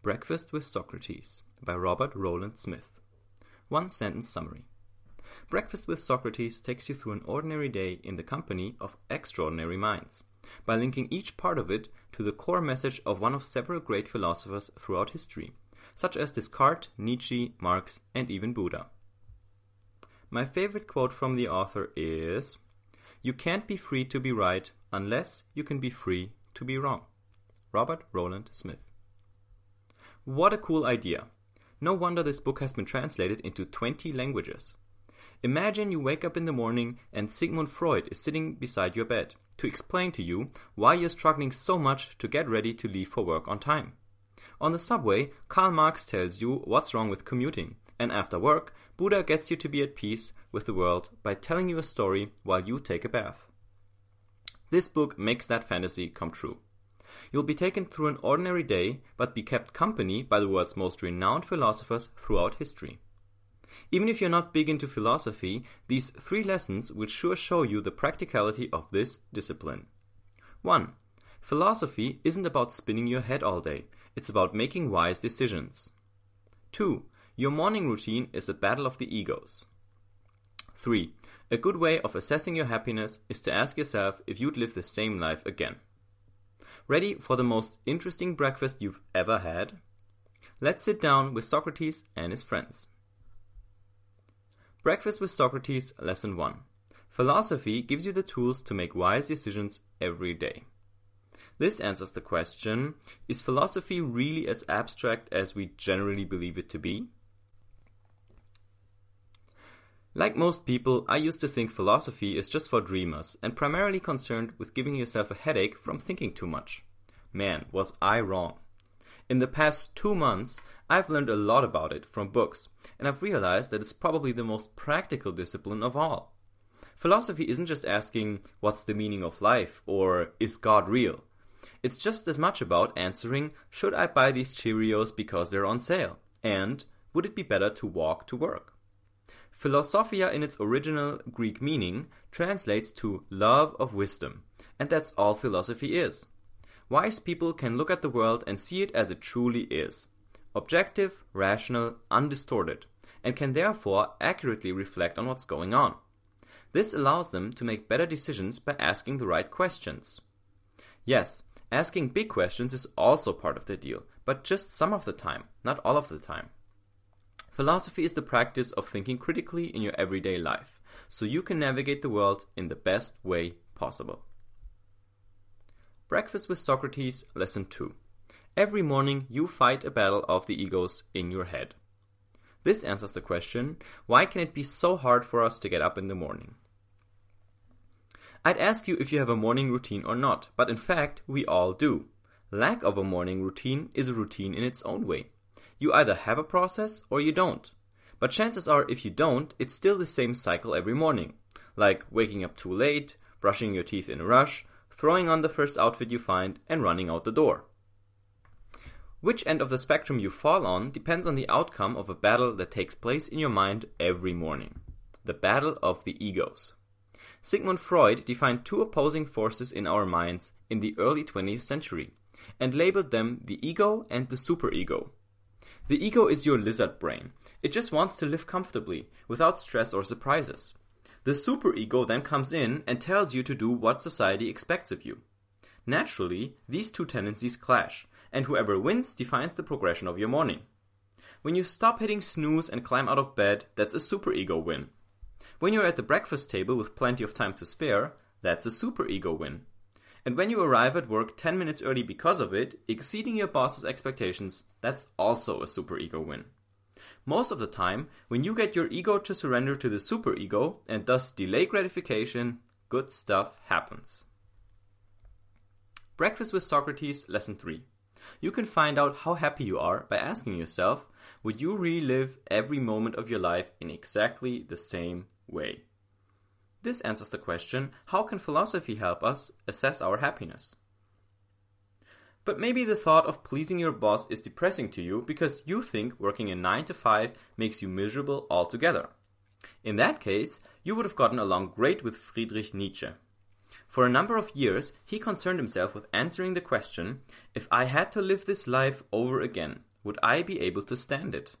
Breakfast with Socrates by Robert Rowland Smith. One sentence summary. Breakfast with Socrates takes you through an ordinary day in the company of extraordinary minds, by linking each part of it to the core message of one of several great philosophers throughout history, such as Descartes, Nietzsche, Marx, and even Buddha. My favorite quote from the author is You can't be free to be right unless you can be free to be wrong. Robert Rowland Smith. What a cool idea! No wonder this book has been translated into 20 languages. Imagine you wake up in the morning and Sigmund Freud is sitting beside your bed to explain to you why you're struggling so much to get ready to leave for work on time. On the subway, Karl Marx tells you what's wrong with commuting, and after work, Buddha gets you to be at peace with the world by telling you a story while you take a bath. This book makes that fantasy come true. You'll be taken through an ordinary day, but be kept company by the world's most renowned philosophers throughout history. Even if you're not big into philosophy, these three lessons will sure show you the practicality of this discipline. 1. Philosophy isn't about spinning your head all day, it's about making wise decisions. 2. Your morning routine is a battle of the egos. 3. A good way of assessing your happiness is to ask yourself if you'd live the same life again. Ready for the most interesting breakfast you've ever had? Let's sit down with Socrates and his friends. Breakfast with Socrates, Lesson 1. Philosophy gives you the tools to make wise decisions every day. This answers the question Is philosophy really as abstract as we generally believe it to be? Like most people, I used to think philosophy is just for dreamers and primarily concerned with giving yourself a headache from thinking too much. Man, was I wrong. In the past two months, I've learned a lot about it from books, and I've realized that it's probably the most practical discipline of all. Philosophy isn't just asking, what's the meaning of life, or is God real? It's just as much about answering, should I buy these Cheerios because they're on sale? And, would it be better to walk to work? Philosophia in its original Greek meaning translates to love of wisdom, and that's all philosophy is. Wise people can look at the world and see it as it truly is objective, rational, undistorted, and can therefore accurately reflect on what's going on. This allows them to make better decisions by asking the right questions. Yes, asking big questions is also part of the deal, but just some of the time, not all of the time. Philosophy is the practice of thinking critically in your everyday life, so you can navigate the world in the best way possible. Breakfast with Socrates, Lesson 2. Every morning you fight a battle of the egos in your head. This answers the question why can it be so hard for us to get up in the morning? I'd ask you if you have a morning routine or not, but in fact, we all do. Lack of a morning routine is a routine in its own way. You either have a process or you don't. But chances are, if you don't, it's still the same cycle every morning. Like waking up too late, brushing your teeth in a rush, throwing on the first outfit you find, and running out the door. Which end of the spectrum you fall on depends on the outcome of a battle that takes place in your mind every morning. The battle of the egos. Sigmund Freud defined two opposing forces in our minds in the early 20th century and labeled them the ego and the superego. The ego is your lizard brain. It just wants to live comfortably, without stress or surprises. The superego then comes in and tells you to do what society expects of you. Naturally, these two tendencies clash, and whoever wins defines the progression of your morning. When you stop hitting snooze and climb out of bed, that's a superego win. When you're at the breakfast table with plenty of time to spare, that's a superego win. And when you arrive at work 10 minutes early because of it, exceeding your boss's expectations, that's also a superego win. Most of the time, when you get your ego to surrender to the superego and thus delay gratification, good stuff happens. Breakfast with Socrates, Lesson 3. You can find out how happy you are by asking yourself, would you relive every moment of your life in exactly the same way? This answers the question how can philosophy help us assess our happiness? But maybe the thought of pleasing your boss is depressing to you because you think working a 9 to 5 makes you miserable altogether. In that case, you would have gotten along great with Friedrich Nietzsche. For a number of years, he concerned himself with answering the question if I had to live this life over again, would I be able to stand it?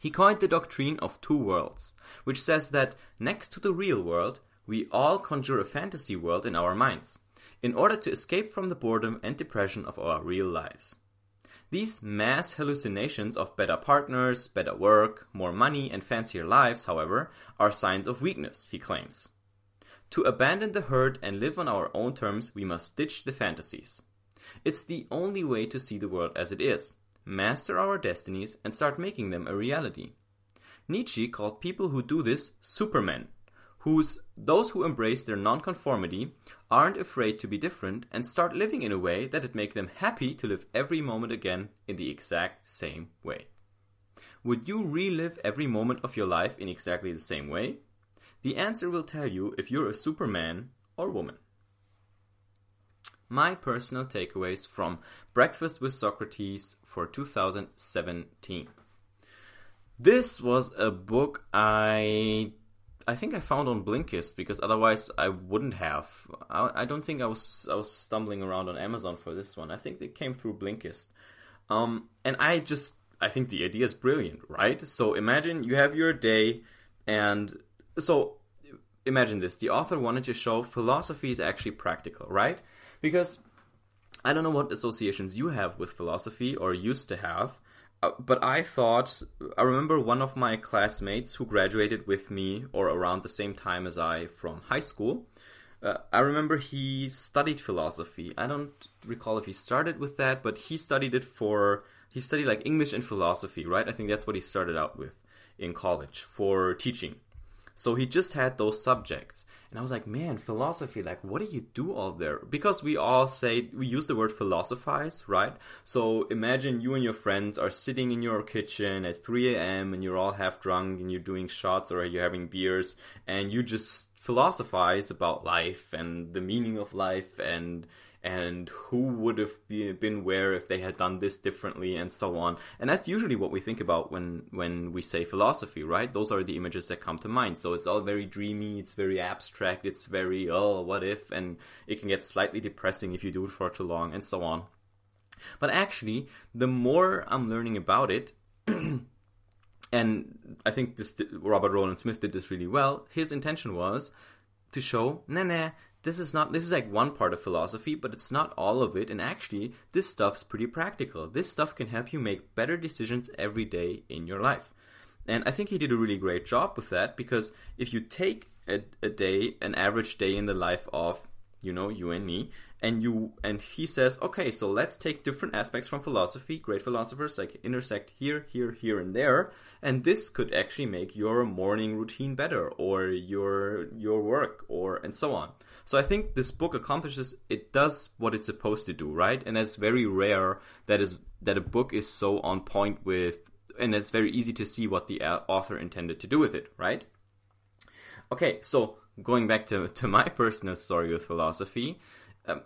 He coined the doctrine of two worlds, which says that next to the real world, we all conjure a fantasy world in our minds, in order to escape from the boredom and depression of our real lives. These mass hallucinations of better partners, better work, more money, and fancier lives, however, are signs of weakness, he claims. To abandon the herd and live on our own terms, we must ditch the fantasies. It's the only way to see the world as it is, master our destinies, and start making them a reality. Nietzsche called people who do this supermen, whose those who embrace their nonconformity aren't afraid to be different and start living in a way that it make them happy to live every moment again in the exact same way. Would you relive every moment of your life in exactly the same way? The answer will tell you if you're a superman or woman. My personal takeaways from Breakfast with Socrates for 2017. This was a book I I think I found on Blinkist because otherwise I wouldn't have. I, I don't think I was I was stumbling around on Amazon for this one. I think it came through Blinkist. Um, and I just I think the idea is brilliant, right? So imagine you have your day and so imagine this the author wanted to show philosophy is actually practical right because i don't know what associations you have with philosophy or used to have uh, but i thought i remember one of my classmates who graduated with me or around the same time as i from high school uh, i remember he studied philosophy. I don't recall if he started with that but he studied it for he studied like english and philosophy right? I think that's what he started out with in college for teaching so he just had those subjects. And I was like, man, philosophy, like, what do you do all there? Because we all say, we use the word philosophize, right? So imagine you and your friends are sitting in your kitchen at 3 a.m. and you're all half drunk and you're doing shots or you're having beers and you just philosophize about life and the meaning of life and and who would have been where if they had done this differently and so on. And that's usually what we think about when when we say philosophy right? Those are the images that come to mind. So it's all very dreamy it's very abstract it's very oh what if? And it can get slightly depressing if you do it for too long and so on. But actually the more i'm learning about it and i think this robert rowland smith did this really well his intention was to show nah nah this is not this is like one part of philosophy but it's not all of it and actually this stuff's pretty practical. This stuff can help you make better decisions every day in your life. And i think he did a really great job with that because if you take a, a day an average day in the life of you know you and me and you and he says okay so let's take different aspects from philosophy great philosophers like intersect here here here and there and this could actually make your morning routine better or your your work or and so on so I think this book accomplishes it does what it's supposed to do, right? And it's very rare that is that a book is so on point with and it's very easy to see what the author intended to do with it, right? Okay, so going back to, to my personal story with philosophy, um,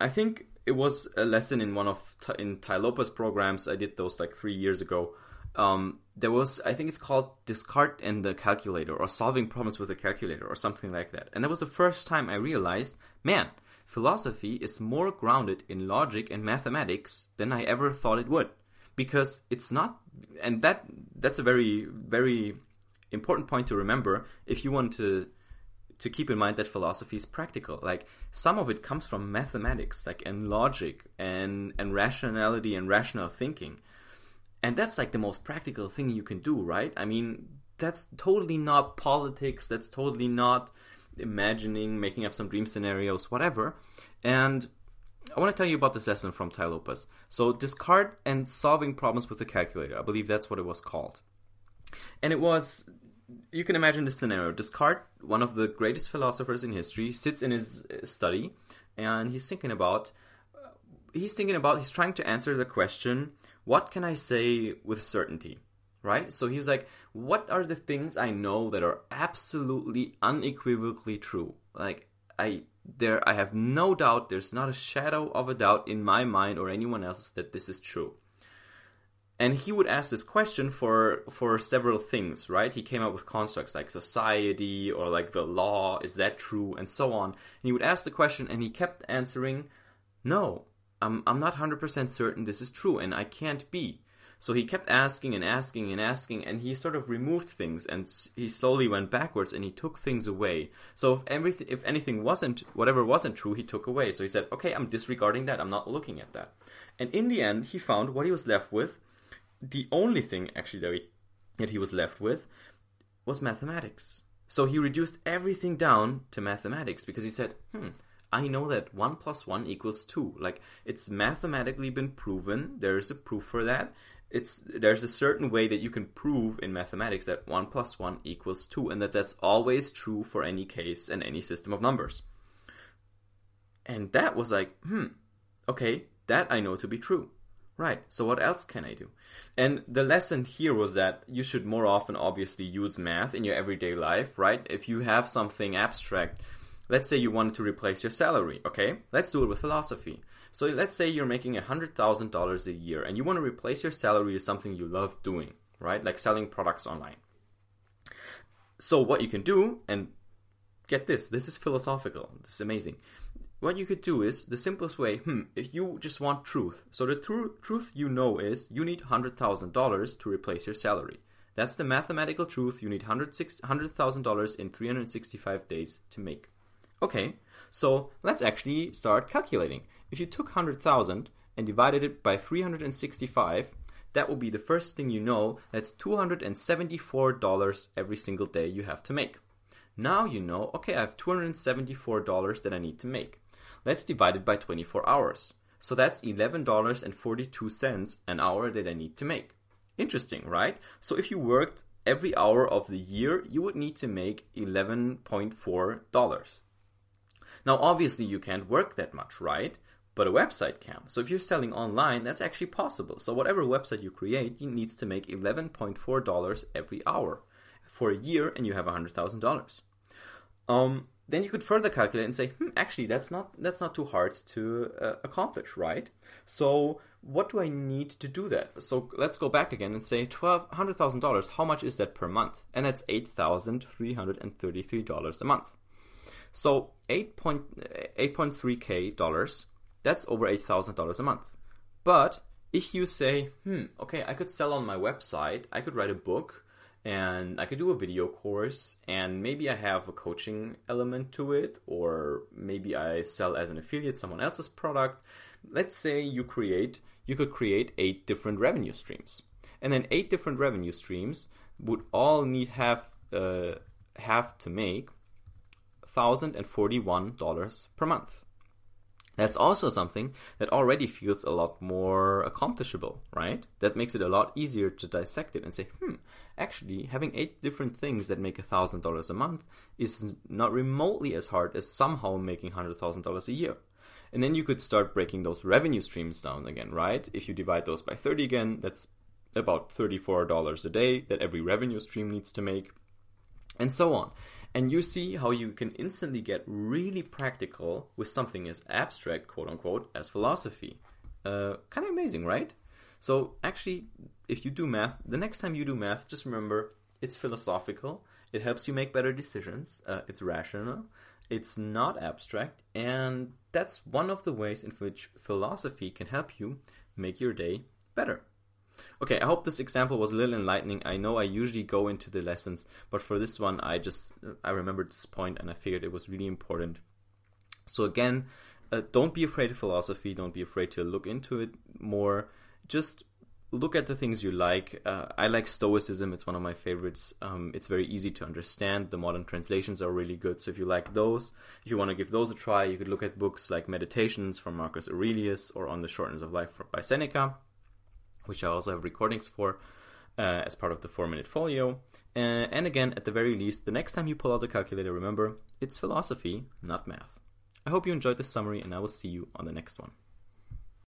I think it was a lesson in one of in Tai Lopez programs. I did those like three years ago, um, there was I think it's called Descartes and the Calculator or Solving Problems with a Calculator or something like that. And that was the first time I realized, man, philosophy is more grounded in logic and mathematics than I ever thought it would. Because it's not and that that's a very very important point to remember if you want to to keep in mind that philosophy is practical. Like some of it comes from mathematics, like and logic and and rationality and rational thinking. And that's like the most practical thing you can do, right? I mean, that's totally not politics, that's totally not imagining, making up some dream scenarios, whatever. And I want to tell you about this lesson from Tai Lopez. So, Descartes and solving problems with a calculator. I believe that's what it was called. And it was, you can imagine this scenario. Descartes, one of the greatest philosophers in history, sits in his uh, study and he's thinking about, he's thinking about, he's trying to answer the question what can I say with certainty? Right? So he was like, what are the things I know that are absolutely unequivocally true? Like, I there I have no doubt there's not a shadow of a doubt in my mind or anyone else's that this is true. And he would ask this question for for several things, right? He came up with constructs like society or like the law, is that true, and so on. And he would ask the question and he kept answering, No, I'm, I'm not 100% certain this is true, and I can't be. So he kept asking and asking and asking, and he sort of removed things, and he slowly went backwards, and he took things away. So if everything, if anything wasn't, whatever wasn't true, he took away. So he said, "Okay, I'm disregarding that. I'm not looking at that." And in the end, he found what he was left with. The only thing actually that he, that he was left with was mathematics. So he reduced everything down to mathematics because he said, "Hmm." I know that 1 plus 1 equals 2. Like, it's mathematically been proven. There is a proof for that. It's there's a certain way that you can prove in mathematics that 1 plus 1 equals 2 and that that's always true for any case and any system of numbers. And that was like hmm okay that i know to be true. Right so what else can i do? And the lesson here was that you should more often obviously use math in your everyday life right? If you have something abstract let's say you wanted to replace your salary okay let's do it with philosophy so let's say you're making $100,000 a year and you want to replace your salary with something you love doing, right? Like selling products online. So what you can do, and get this, this is philosophical, this is amazing. What you could do is the simplest way, hmm, if you just want truth. So the tr- truth you know is you need $100,000 to replace your salary. That's the mathematical truth you need $100,000 in 365 days to make. Okay, so let's actually start calculating. If you took 100,000 and divided it by 365, that will be the first thing you know. That's $274 every single day you have to make. Now you know, okay, I have $274 that I need to make. Let's divide it by 24 hours. So that's $11.42 an hour that I need to make. Interesting, right? So if you worked every hour of the year, you would need to make $11.4. Now, obviously, you can't work that much, right? But a website can. So if you're selling online, that's actually possible. So whatever website you create, you needs to make $11.4 every hour for a year, and you have $100,000. Um, then you could further calculate and say, hmm, actually, that's not that's not too hard to uh, accomplish, right? So what do I need to do that? So let's go back again and say twelve hundred thousand dollars. How much is that per month? And that's eight thousand three hundred and thirty-three dollars a month. So 8.3k dollars, that's over $8,000 a month. But if you say, hmm, okay, I could sell on my website, I could write a book, and I could do a video course, and maybe I have a coaching element to it, or maybe I sell as an affiliate someone else's product. Let's say you create, you could create eight different revenue streams, and then eight different revenue streams would all need have uh, have to make $1,041 per month. That's also something that already feels a lot more accomplishable, right? That makes it a lot easier to dissect it and say, hmm, actually, having eight different things that make $1,000 a month is not remotely as hard as somehow making $100,000 a year. And then you could start breaking those revenue streams down again, right? If you divide those by 30 again, that's about $34 a day that every revenue stream needs to make, and so on. And you see how you can instantly get really practical with something as abstract, quote unquote, as philosophy. Uh, kind of amazing, right? So, actually, if you do math, the next time you do math, just remember it's philosophical, it helps you make better decisions, uh, it's rational, it's not abstract, and that's one of the ways in which philosophy can help you make your day better. Okay, I hope this example was a little enlightening. I know I usually go into the lessons, but for this one, I just I remembered this point and I figured it was really important. So again, uh, don't be afraid of philosophy. Don't be afraid to look into it more. Just look at the things you like. Uh, I like Stoicism. It's one of my favorites. Um, it's very easy to understand. The modern translations are really good. So if you like those, if you want to give those a try, you could look at books like Meditations from Marcus Aurelius or On the Shortness of Life by Seneca which I also have recordings for uh, as part of the 4 minute folio. Uh, and again, at the very least, the next time you pull out a calculator, remember it's philosophy, not math. I hope you enjoyed this summary, and I will see you on the next one.